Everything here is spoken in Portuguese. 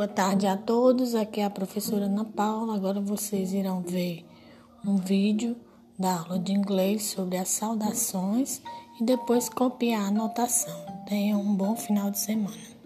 Boa tarde a todos. Aqui é a professora Ana Paula. Agora vocês irão ver um vídeo da aula de inglês sobre as saudações e depois copiar a anotação. Tenham um bom final de semana.